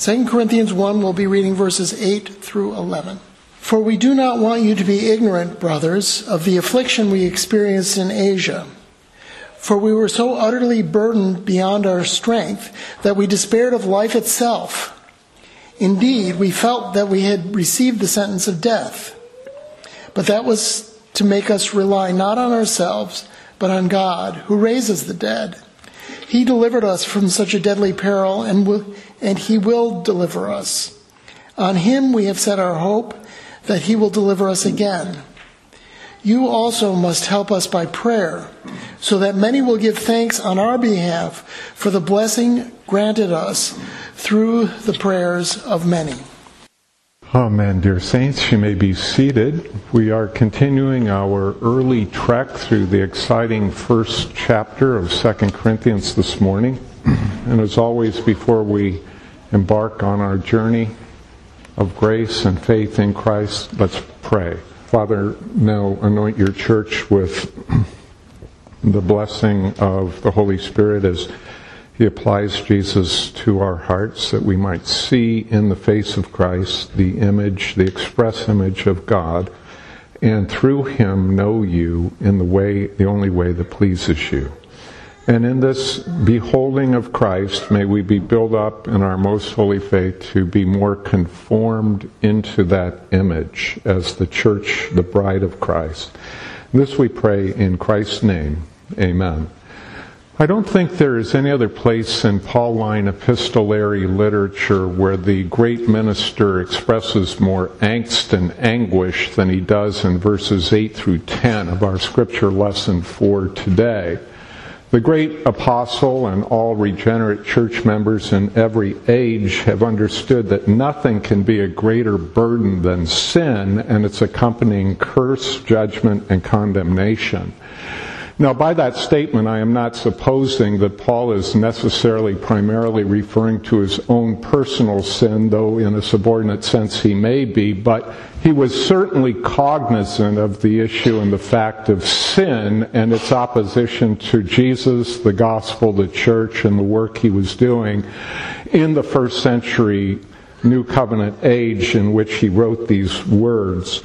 2 Corinthians 1, we'll be reading verses 8 through 11. For we do not want you to be ignorant, brothers, of the affliction we experienced in Asia. For we were so utterly burdened beyond our strength that we despaired of life itself. Indeed, we felt that we had received the sentence of death. But that was to make us rely not on ourselves, but on God, who raises the dead. He delivered us from such a deadly peril, and, will, and He will deliver us. On Him we have set our hope that He will deliver us again. You also must help us by prayer, so that many will give thanks on our behalf for the blessing granted us through the prayers of many. Amen, dear saints. You may be seated. We are continuing our early trek through the exciting first chapter of Second Corinthians this morning. And as always, before we embark on our journey of grace and faith in Christ, let's pray. Father, now anoint your church with the blessing of the Holy Spirit as he applies Jesus to our hearts that we might see in the face of Christ the image, the express image of God, and through him know you in the way, the only way that pleases you. And in this beholding of Christ, may we be built up in our most holy faith to be more conformed into that image as the church, the bride of Christ. This we pray in Christ's name. Amen. I don't think there is any other place in Pauline epistolary literature where the great minister expresses more angst and anguish than he does in verses 8 through 10 of our scripture lesson for today. The great apostle and all regenerate church members in every age have understood that nothing can be a greater burden than sin and its accompanying curse, judgment, and condemnation. Now, by that statement, I am not supposing that Paul is necessarily primarily referring to his own personal sin, though in a subordinate sense he may be, but he was certainly cognizant of the issue and the fact of sin and its opposition to Jesus, the gospel, the church, and the work he was doing in the first century New Covenant age in which he wrote these words.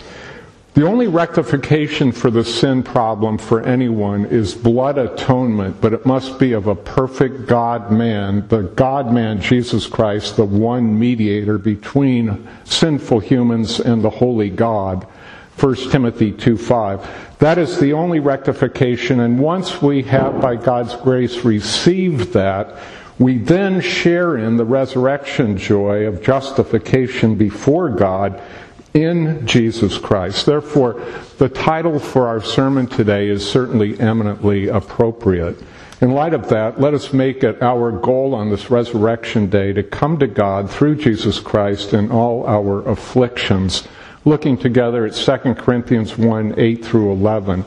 The only rectification for the sin problem for anyone is blood atonement, but it must be of a perfect God man, the God man Jesus Christ, the one mediator between sinful humans and the holy God. 1 Timothy 2:5. That is the only rectification, and once we have, by God's grace, received that, we then share in the resurrection joy of justification before God in Jesus Christ. Therefore, the title for our sermon today is certainly eminently appropriate. In light of that, let us make it our goal on this resurrection day to come to God through Jesus Christ in all our afflictions, looking together at 2 Corinthians 1 8 through 11.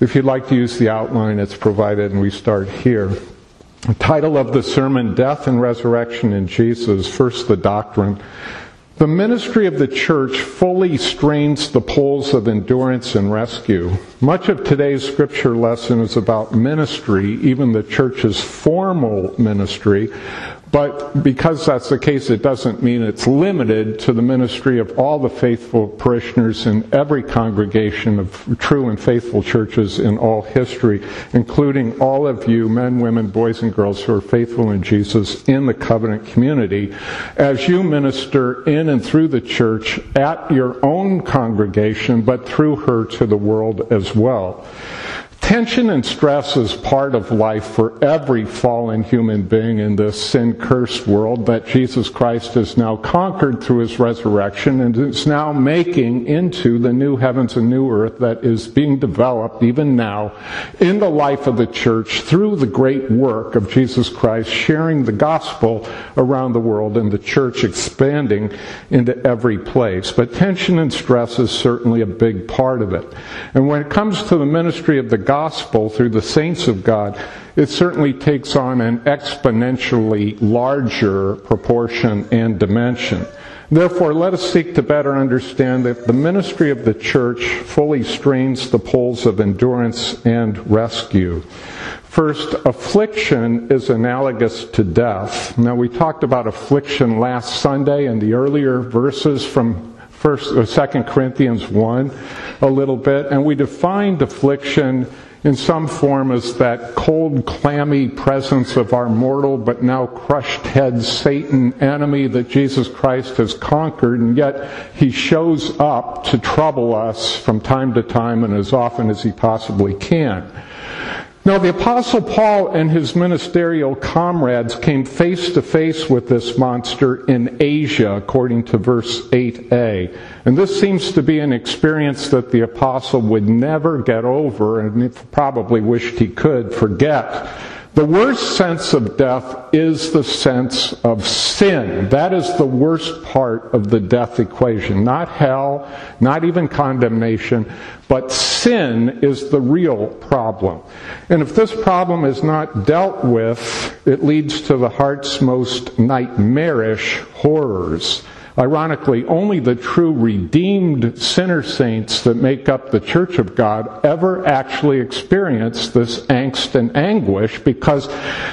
If you'd like to use the outline, it's provided, and we start here. The title of the sermon, Death and Resurrection in Jesus. First, the doctrine. The ministry of the church fully strains the poles of endurance and rescue. Much of today's scripture lesson is about ministry, even the church's formal ministry, but because that's the case, it doesn't mean it's limited to the ministry of all the faithful parishioners in every congregation of true and faithful churches in all history, including all of you, men, women, boys, and girls who are faithful in Jesus in the covenant community, as you minister in and through the church at your own congregation, but through her to the world as well. Tension and stress is part of life for every fallen human being in this sin cursed world that Jesus Christ has now conquered through his resurrection and is now making into the new heavens and new earth that is being developed even now in the life of the church through the great work of Jesus Christ sharing the gospel around the world and the church expanding into every place. But tension and stress is certainly a big part of it. And when it comes to the ministry of the gospel, gospel through the saints of God, it certainly takes on an exponentially larger proportion and dimension. Therefore, let us seek to better understand that the ministry of the church fully strains the poles of endurance and rescue. First, affliction is analogous to death. Now, we talked about affliction last Sunday in the earlier verses from First or Second Corinthians one, a little bit, and we defined affliction in some form as that cold, clammy presence of our mortal but now crushed head Satan enemy that Jesus Christ has conquered, and yet he shows up to trouble us from time to time and as often as he possibly can. Now, the Apostle Paul and his ministerial comrades came face to face with this monster in Asia, according to verse 8a. And this seems to be an experience that the Apostle would never get over and probably wished he could forget. The worst sense of death is the sense of sin. That is the worst part of the death equation. Not hell, not even condemnation, but sin is the real problem. And if this problem is not dealt with, it leads to the heart's most nightmarish horrors. Ironically, only the true redeemed sinner saints that make up the church of God ever actually experience this angst and anguish because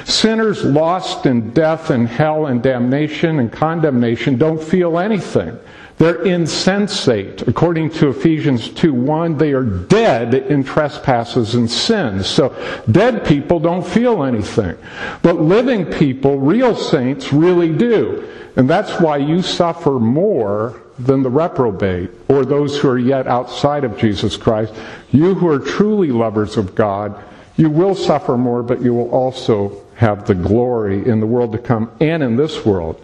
sinners lost in death and hell and damnation and condemnation don't feel anything. They're insensate. According to Ephesians 2 1, they are dead in trespasses and sins. So dead people don't feel anything. But living people, real saints, really do. And that's why you suffer more than the reprobate or those who are yet outside of Jesus Christ. You who are truly lovers of God, you will suffer more, but you will also have the glory in the world to come and in this world.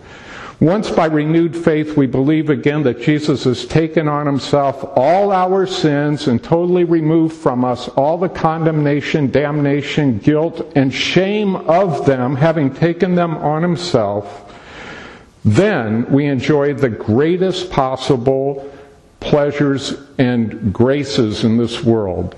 Once by renewed faith, we believe again that Jesus has taken on himself all our sins and totally removed from us all the condemnation, damnation, guilt, and shame of them, having taken them on himself. Then we enjoy the greatest possible pleasures and graces in this world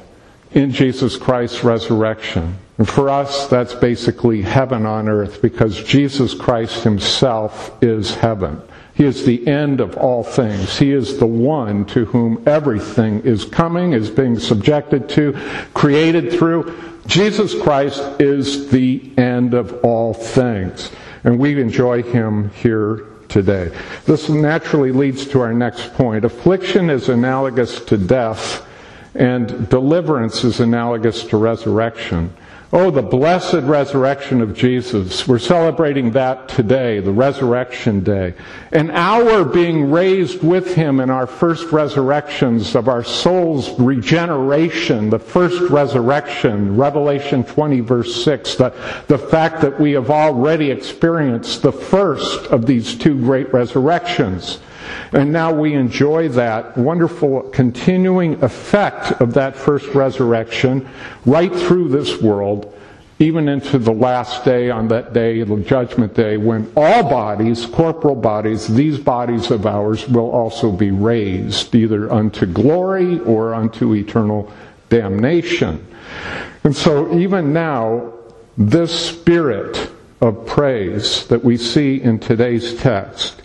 in Jesus Christ's resurrection. And for us, that's basically heaven on earth because Jesus Christ himself is heaven. He is the end of all things. He is the one to whom everything is coming, is being subjected to, created through. Jesus Christ is the end of all things. And we enjoy him here today. This naturally leads to our next point. Affliction is analogous to death, and deliverance is analogous to resurrection. Oh, the blessed resurrection of Jesus. We're celebrating that today, the resurrection day. And our being raised with him in our first resurrections of our soul's regeneration, the first resurrection, Revelation 20 verse 6, the, the fact that we have already experienced the first of these two great resurrections. And now we enjoy that wonderful continuing effect of that first resurrection right through this world, even into the last day on that day, the judgment day, when all bodies, corporal bodies, these bodies of ours will also be raised, either unto glory or unto eternal damnation. And so even now, this spirit of praise that we see in today's text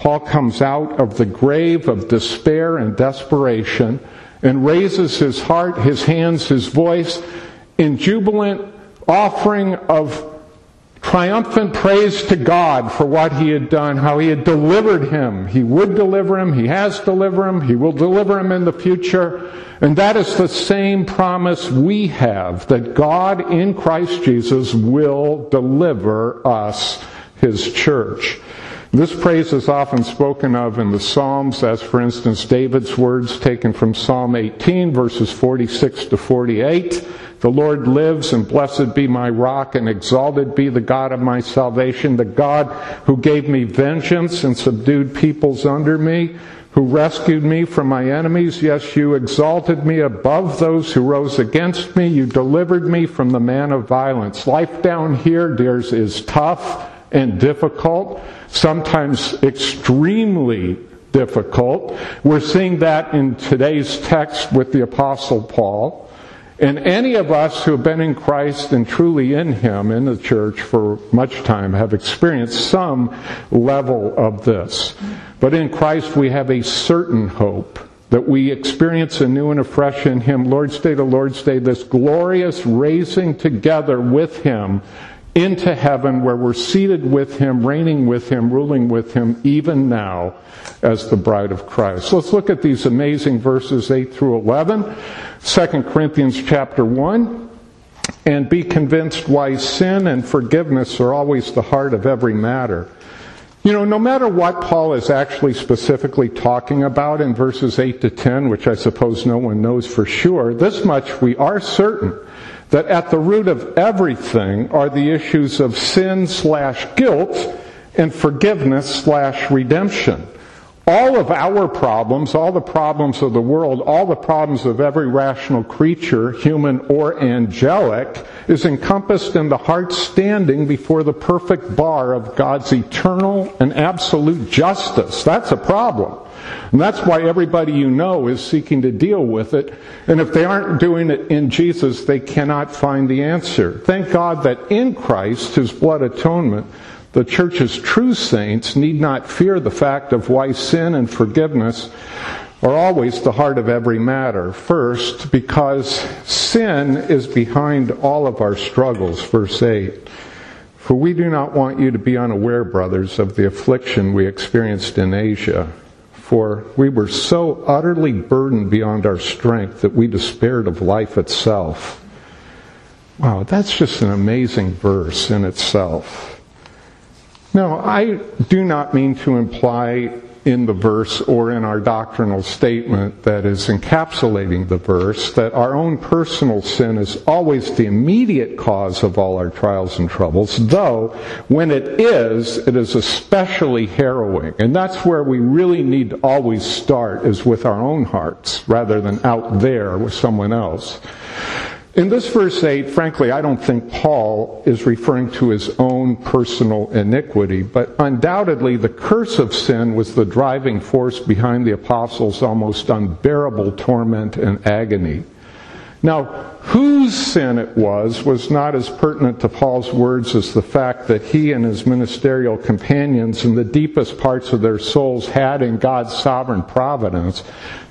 Paul comes out of the grave of despair and desperation and raises his heart, his hands, his voice in jubilant offering of triumphant praise to God for what he had done, how he had delivered him. He would deliver him, he has delivered him, he will deliver him in the future. And that is the same promise we have that God in Christ Jesus will deliver us, his church. This praise is often spoken of in the Psalms, as for instance David's words taken from Psalm 18, verses 46 to 48. The Lord lives, and blessed be my rock, and exalted be the God of my salvation, the God who gave me vengeance and subdued peoples under me, who rescued me from my enemies. Yes, you exalted me above those who rose against me. You delivered me from the man of violence. Life down here, dears, is tough and difficult, sometimes extremely difficult. We're seeing that in today's text with the Apostle Paul. And any of us who have been in Christ and truly in Him in the church for much time have experienced some level of this. But in Christ we have a certain hope that we experience anew and afresh in Him, Lord's Day to Lord's Day, this glorious raising together with Him into heaven where we're seated with Him, reigning with Him, ruling with Him, even now as the bride of Christ. Let's look at these amazing verses 8 through 11. 2 Corinthians chapter 1. And be convinced why sin and forgiveness are always the heart of every matter. You know, no matter what Paul is actually specifically talking about in verses 8 to 10, which I suppose no one knows for sure, this much we are certain that at the root of everything are the issues of sin slash guilt and forgiveness slash redemption. All of our problems, all the problems of the world, all the problems of every rational creature, human or angelic, is encompassed in the heart standing before the perfect bar of God's eternal and absolute justice. That's a problem. And that's why everybody you know is seeking to deal with it. And if they aren't doing it in Jesus, they cannot find the answer. Thank God that in Christ, His blood atonement, the church's true saints need not fear the fact of why sin and forgiveness are always the heart of every matter. First, because sin is behind all of our struggles, verse 8. For we do not want you to be unaware, brothers, of the affliction we experienced in Asia. For we were so utterly burdened beyond our strength that we despaired of life itself. Wow, that's just an amazing verse in itself. Now, I do not mean to imply in the verse or in our doctrinal statement that is encapsulating the verse that our own personal sin is always the immediate cause of all our trials and troubles, though when it is, it is especially harrowing. And that's where we really need to always start is with our own hearts rather than out there with someone else. In this verse 8, frankly, I don't think Paul is referring to his own personal iniquity, but undoubtedly the curse of sin was the driving force behind the apostles' almost unbearable torment and agony. Now, whose sin it was was not as pertinent to Paul's words as the fact that he and his ministerial companions in the deepest parts of their souls had in God's sovereign providence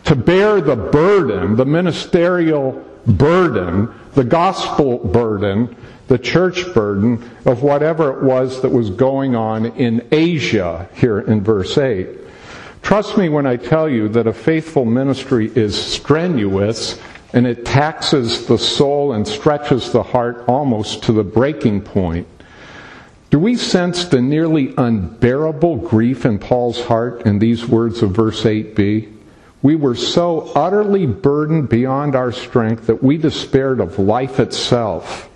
to bear the burden, the ministerial burden, the gospel burden, the church burden of whatever it was that was going on in Asia here in verse 8. Trust me when I tell you that a faithful ministry is strenuous and it taxes the soul and stretches the heart almost to the breaking point. Do we sense the nearly unbearable grief in Paul's heart in these words of verse 8b? We were so utterly burdened beyond our strength that we despaired of life itself.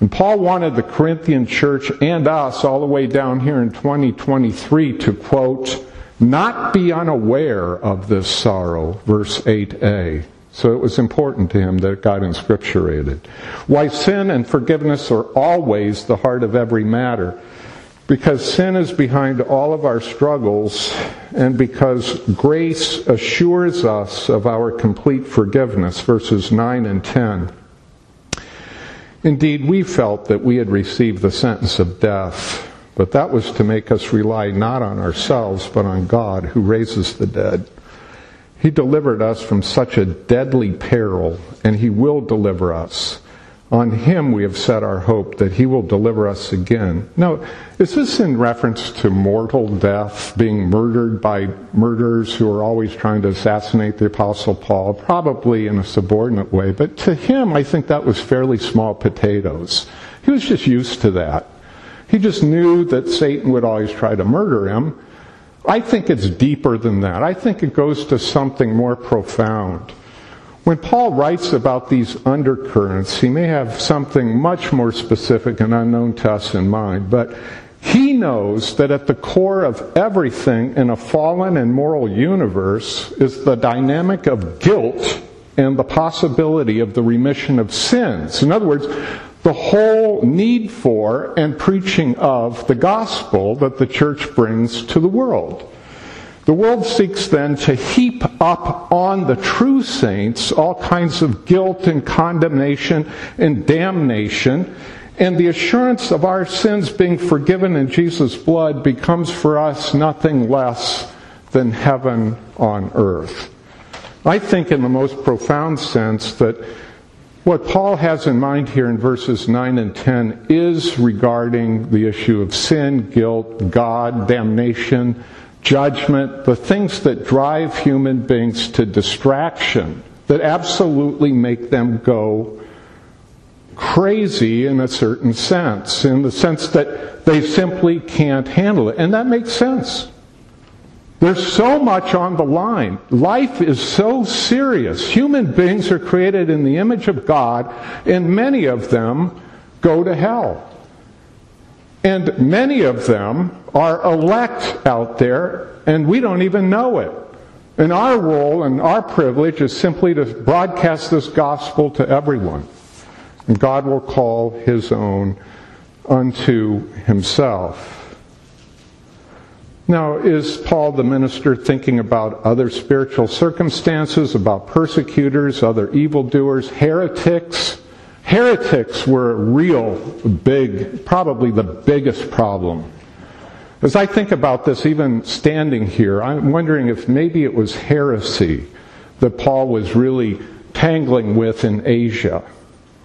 And Paul wanted the Corinthian church and us all the way down here in 2023 to quote, not be unaware of this sorrow, verse 8a. So it was important to him that it got inscripturated. Why sin and forgiveness are always the heart of every matter because sin is behind all of our struggles and because grace assures us of our complete forgiveness, verses 9 and 10. Indeed, we felt that we had received the sentence of death, but that was to make us rely not on ourselves, but on God who raises the dead. He delivered us from such a deadly peril, and He will deliver us. On him we have set our hope that he will deliver us again. Now, is this in reference to mortal death, being murdered by murderers who are always trying to assassinate the Apostle Paul? Probably in a subordinate way, but to him I think that was fairly small potatoes. He was just used to that. He just knew that Satan would always try to murder him. I think it's deeper than that. I think it goes to something more profound. When Paul writes about these undercurrents, he may have something much more specific and unknown to us in mind, but he knows that at the core of everything in a fallen and moral universe is the dynamic of guilt and the possibility of the remission of sins. In other words, the whole need for and preaching of the gospel that the church brings to the world. The world seeks then to heap up on the true saints all kinds of guilt and condemnation and damnation. And the assurance of our sins being forgiven in Jesus' blood becomes for us nothing less than heaven on earth. I think, in the most profound sense, that what Paul has in mind here in verses 9 and 10 is regarding the issue of sin, guilt, God, damnation, judgment, the things that drive human beings to distraction, that absolutely make them go crazy in a certain sense, in the sense that they simply can't handle it. And that makes sense. There's so much on the line. Life is so serious. Human beings are created in the image of God, and many of them go to hell. And many of them are elect out there, and we don't even know it. And our role and our privilege is simply to broadcast this gospel to everyone. And God will call his own unto himself. Now, is Paul the minister thinking about other spiritual circumstances, about persecutors, other evildoers, heretics? Heretics were a real big, probably the biggest problem. As I think about this, even standing here, I'm wondering if maybe it was heresy that Paul was really tangling with in Asia.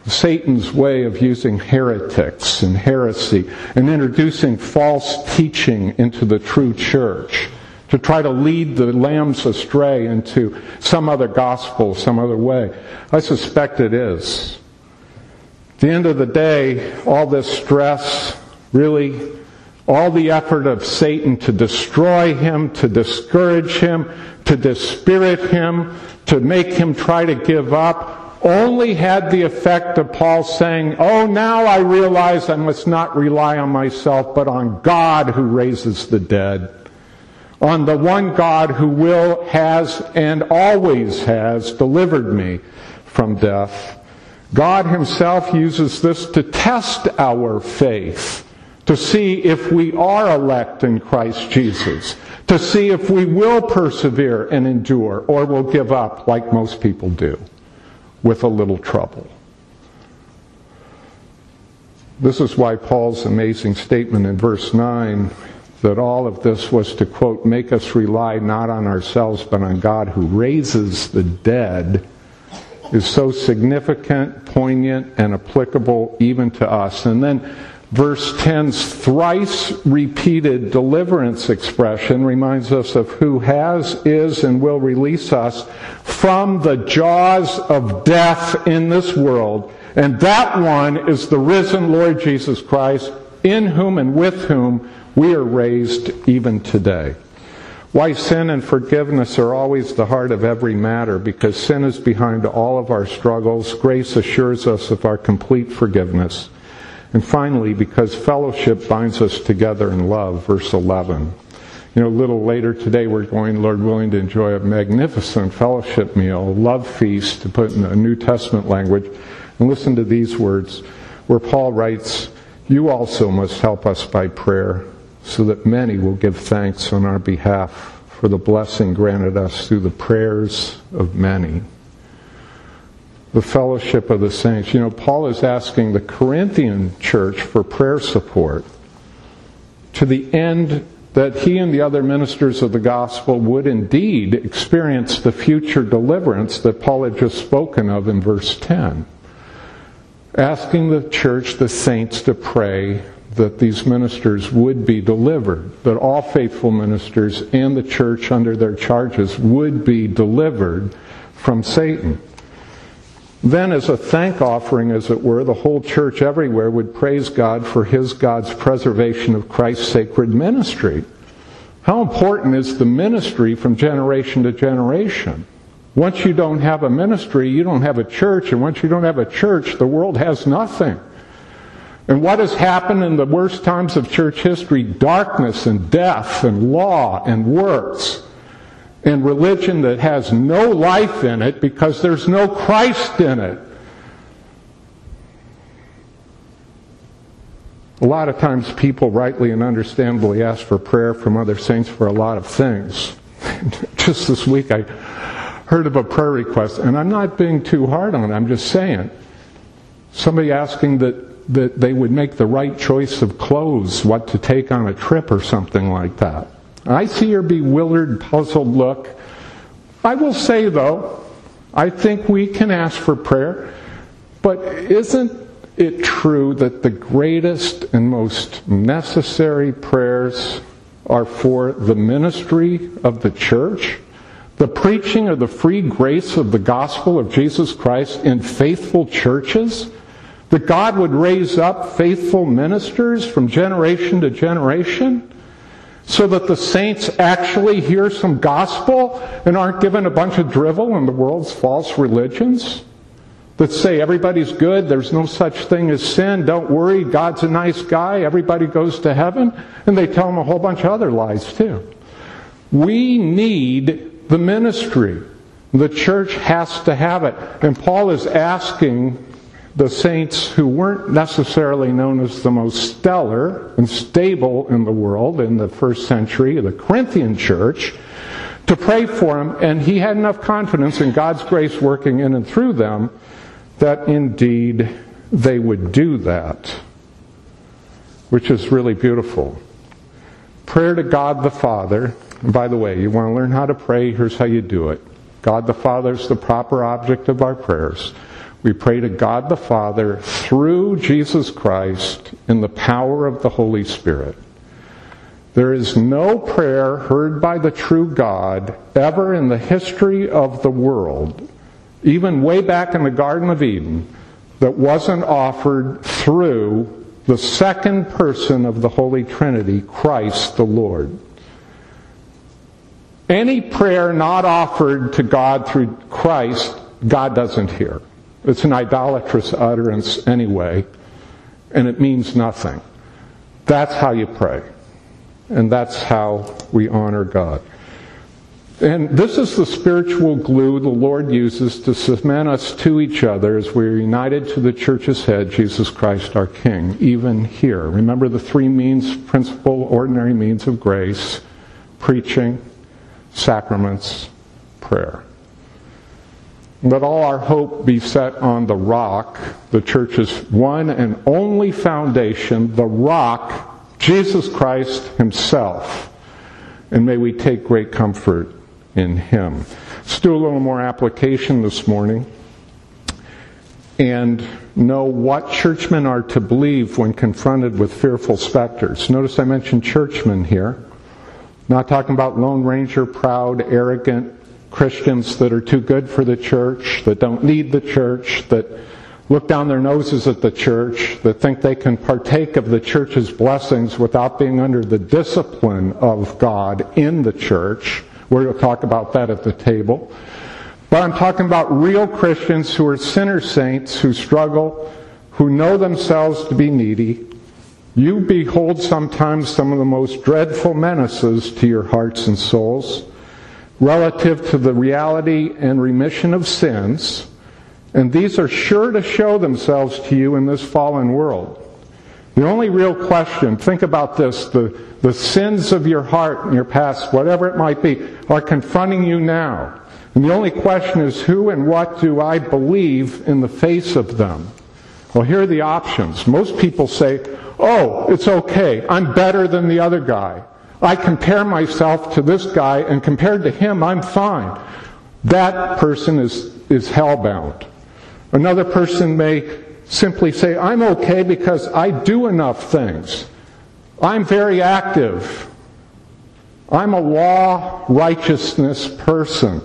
Satan's way of using heretics and heresy and introducing false teaching into the true church to try to lead the lambs astray into some other gospel, some other way. I suspect it is. At the end of the day, all this stress, really, all the effort of Satan to destroy him, to discourage him, to dispirit him, to make him try to give up, only had the effect of Paul saying, Oh, now I realize I must not rely on myself, but on God who raises the dead. On the one God who will, has, and always has delivered me from death. God himself uses this to test our faith, to see if we are elect in Christ Jesus, to see if we will persevere and endure or will give up like most people do with a little trouble. This is why Paul's amazing statement in verse 9 that all of this was to, quote, make us rely not on ourselves but on God who raises the dead is so significant, poignant, and applicable even to us. And then Verse 10's thrice repeated deliverance expression reminds us of who has, is, and will release us from the jaws of death in this world. And that one is the risen Lord Jesus Christ, in whom and with whom we are raised even today. Why sin and forgiveness are always the heart of every matter, because sin is behind all of our struggles. Grace assures us of our complete forgiveness. And finally, because fellowship binds us together in love, verse 11. You know, a little later today, we're going, Lord willing, to enjoy a magnificent fellowship meal, love feast, to put in a New Testament language. And listen to these words, where Paul writes, You also must help us by prayer, so that many will give thanks on our behalf for the blessing granted us through the prayers of many the fellowship of the saints. You know, Paul is asking the Corinthian church for prayer support to the end that he and the other ministers of the gospel would indeed experience the future deliverance that Paul had just spoken of in verse 10. Asking the church, the saints, to pray that these ministers would be delivered, that all faithful ministers and the church under their charges would be delivered from Satan. Then, as a thank offering, as it were, the whole church everywhere would praise God for his God's preservation of Christ's sacred ministry. How important is the ministry from generation to generation? Once you don't have a ministry, you don't have a church, and once you don't have a church, the world has nothing. And what has happened in the worst times of church history? Darkness and death and law and works and religion that has no life in it because there's no Christ in it. A lot of times people rightly and understandably ask for prayer from other saints for a lot of things. just this week I heard of a prayer request, and I'm not being too hard on it, I'm just saying. Somebody asking that, that they would make the right choice of clothes, what to take on a trip or something like that. I see your bewildered, puzzled look. I will say, though, I think we can ask for prayer, but isn't it true that the greatest and most necessary prayers are for the ministry of the church? The preaching of the free grace of the gospel of Jesus Christ in faithful churches? That God would raise up faithful ministers from generation to generation? So that the saints actually hear some gospel and aren't given a bunch of drivel in the world's false religions? that say everybody's good, there's no such thing as sin, don't worry, God's a nice guy, everybody goes to heaven, and they tell them a whole bunch of other lies too. We need the ministry. The church has to have it. And Paul is asking the saints who weren't necessarily known as the most stellar and stable in the world in the first century, the Corinthian church, to pray for him, and he had enough confidence in God's grace working in and through them that indeed they would do that, which is really beautiful. Prayer to God the Father. By the way, you want to learn how to pray, here's how you do it. God the Father is the proper object of our prayers. We pray to God the Father through Jesus Christ in the power of the Holy Spirit. There is no prayer heard by the true God ever in the history of the world even way back in the Garden of Eden, that wasn't offered through the second person of the Holy Trinity, Christ the Lord. Any prayer not offered to God through Christ, God doesn't hear. It's an idolatrous utterance anyway, and it means nothing. That's how you pray. And that's how we honor God. And this is the spiritual glue the Lord uses to cement us to each other as we're united to the church's head, Jesus Christ our King, even here. Remember the three means, principal, ordinary means of grace preaching, sacraments, prayer. Let all our hope be set on the rock, the church's one and only foundation, the rock, Jesus Christ Himself. And may we take great comfort in Him. Let's do a little more application this morning and know what churchmen are to believe when confronted with fearful specters. Notice I mentioned churchmen here. Not talking about Lone Ranger, proud, arrogant Christians that are too good for the church, that don't need the church, that look down their noses at the church, that think they can partake of the church's blessings without being under the discipline of God in the church. We're going to talk about that at the table. But I'm talking about real Christians who are sinner saints who struggle, who know themselves to be needy. You behold sometimes some of the most dreadful menaces to your hearts and souls relative to the reality and remission of sins. And these are sure to show themselves to you in this fallen world. The only real question, think about this, the, the sins of your heart and your past, whatever it might be, are confronting you now. And the only question is who and what do I believe in the face of them? Well, here are the options. Most people say, oh, it's okay. I'm better than the other guy. I compare myself to this guy, and compared to him, I'm fine. That person is, is hellbound. Another person may simply say, I'm okay because I do enough things. I'm very active. I'm a law righteousness person.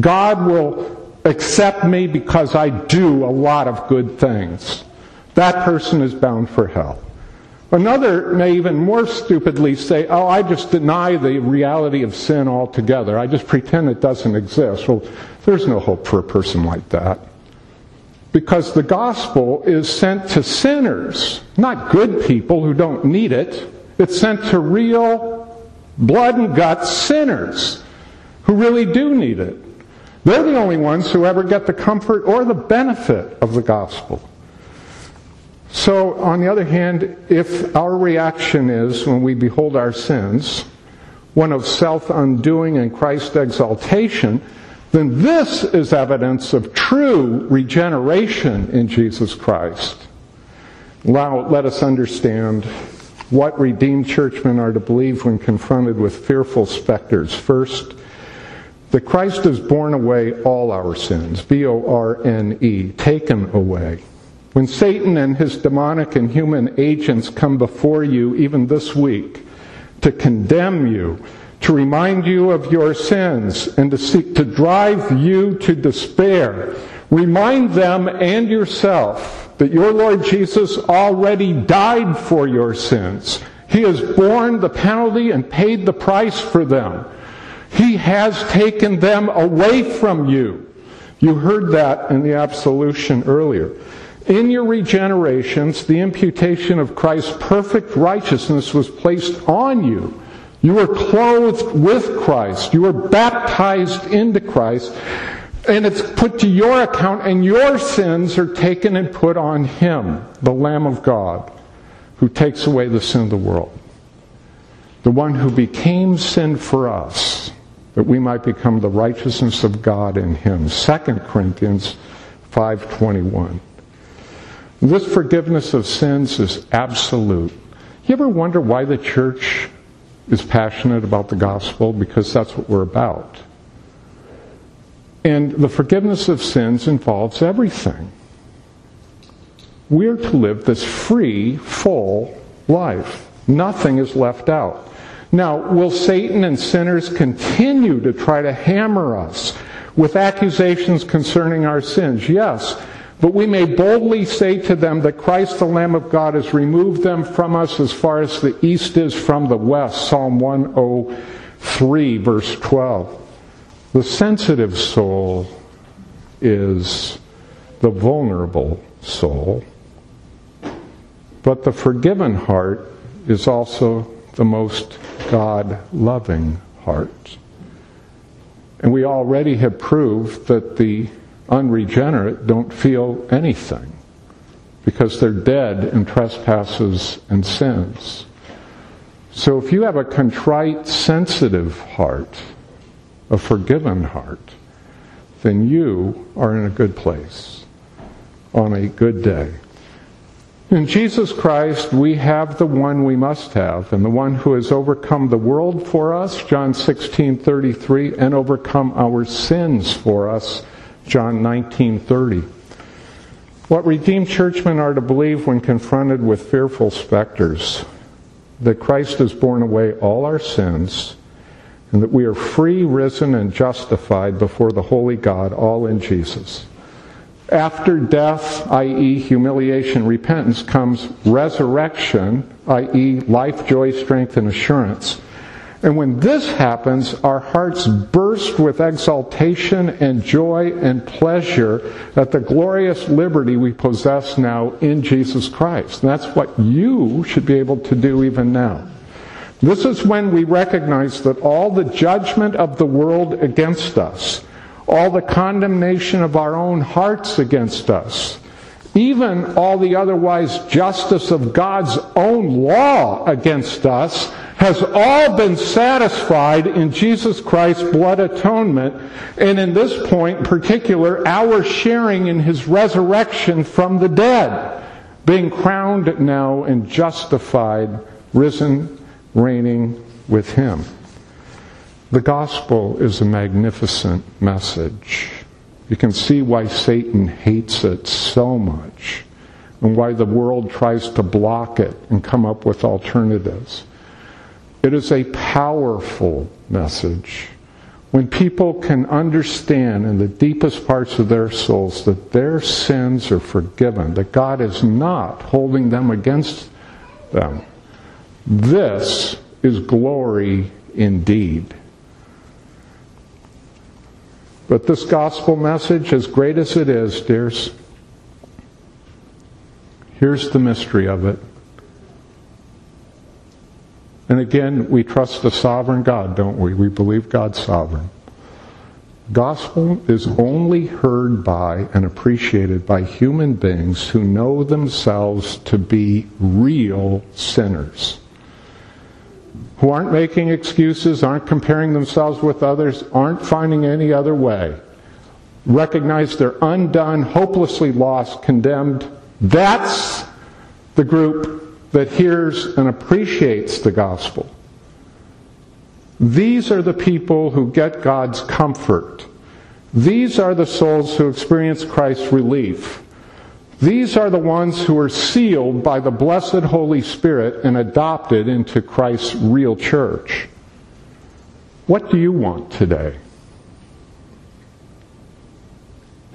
God will accept me because I do a lot of good things. That person is bound for hell. Another may even more stupidly say, Oh, I just deny the reality of sin altogether. I just pretend it doesn't exist. Well, there's no hope for a person like that. Because the gospel is sent to sinners, not good people who don't need it. It's sent to real blood and guts sinners who really do need it. They're the only ones who ever get the comfort or the benefit of the gospel. So, on the other hand, if our reaction is, when we behold our sins, one of self undoing and Christ exaltation, then this is evidence of true regeneration in Jesus Christ. Now, let us understand What redeemed churchmen are to believe when confronted with fearful specters. First, that Christ has borne away all our sins, B O R N E, taken away. When Satan and his demonic and human agents come before you, even this week, to condemn you, to remind you of your sins, and to seek to drive you to despair, remind them and yourself that your Lord Jesus already died for your sins. He has borne the penalty and paid the price for them. He has taken them away from you. You heard that in the absolution earlier. In your regenerations, the imputation of Christ's perfect righteousness was placed on you. You were clothed with Christ. You were baptized into Christ. And it's put to your account, and your sins are taken and put on Him, the Lamb of God, who takes away the sin of the world. The one who became sin for us that we might become the righteousness of God in him. 2 Corinthians 5:21. This forgiveness of sins is absolute. You ever wonder why the church is passionate about the gospel? Because that's what we're about. And the forgiveness of sins involves everything. We're to live this free, full life. Nothing is left out. Now, will Satan and sinners continue to try to hammer us with accusations concerning our sins? Yes. But we may boldly say to them that Christ the Lamb of God has removed them from us as far as the east is from the west. Psalm 103, verse 12. The sensitive soul is the vulnerable soul, but the forgiven heart is also the most God loving heart. And we already have proved that the unregenerate don't feel anything because they're dead in trespasses and sins. So if you have a contrite, sensitive heart, a forgiven heart, then you are in a good place on a good day. In Jesus Christ, we have the one we must have, and the one who has overcome the world for us, John 16:33, and overcome our sins for us, John 19:30. What redeemed churchmen are to believe when confronted with fearful specters, that Christ has borne away all our sins, and that we are free, risen, and justified before the holy God, all in Jesus. After death, i.e., humiliation, repentance, comes resurrection, i.e., life, joy, strength, and assurance. And when this happens, our hearts burst with exultation and joy and pleasure at the glorious liberty we possess now in Jesus Christ. And that's what you should be able to do even now. This is when we recognize that all the judgment of the world against us, all the condemnation of our own hearts against us, even all the otherwise justice of God's own law against us, has all been satisfied in Jesus Christ's blood atonement, and in this point in particular, our sharing in his resurrection from the dead, being crowned now and justified, risen, reigning with him. The gospel is a magnificent message. You can see why Satan hates it so much and why the world tries to block it and come up with alternatives. It is a powerful message. When people can understand in the deepest parts of their souls that their sins are forgiven, that God is not holding them against them, this is glory indeed. But this gospel message, as great as it is, dears, here's the mystery of it. And again, we trust the sovereign God, don't we? We believe God's sovereign. Gospel is only heard by and appreciated by human beings who know themselves to be real sinners who aren't making excuses, aren't comparing themselves with others, aren't finding any other way, recognize they're undone, hopelessly lost, condemned. That's the group that hears and appreciates the gospel. These are the people who get God's comfort. These are the souls who experience Christ's relief. These are the ones who are sealed by the blessed Holy Spirit and adopted into Christ's real church. What do you want today?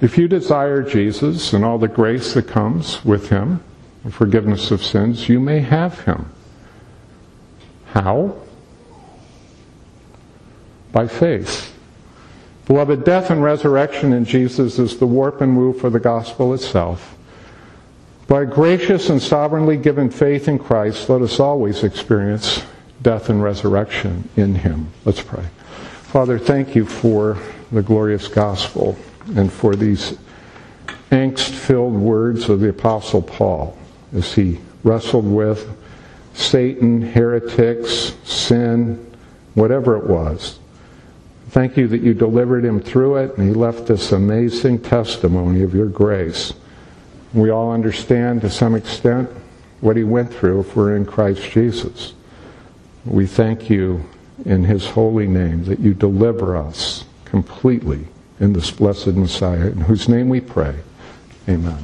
If you desire Jesus and all the grace that comes with him, forgiveness of sins, you may have him. How? By faith. Beloved, death and resurrection in Jesus is the warp and woof for the gospel itself. By gracious and sovereignly given faith in Christ, let us always experience death and resurrection in Him. Let's pray. Father, thank you for the glorious gospel and for these angst filled words of the Apostle Paul as he wrestled with Satan, heretics, sin, whatever it was. Thank you that you delivered him through it and he left this amazing testimony of your grace. We all understand to some extent what he went through if we're in Christ Jesus. We thank you in his holy name that you deliver us completely in this blessed Messiah, in whose name we pray. Amen.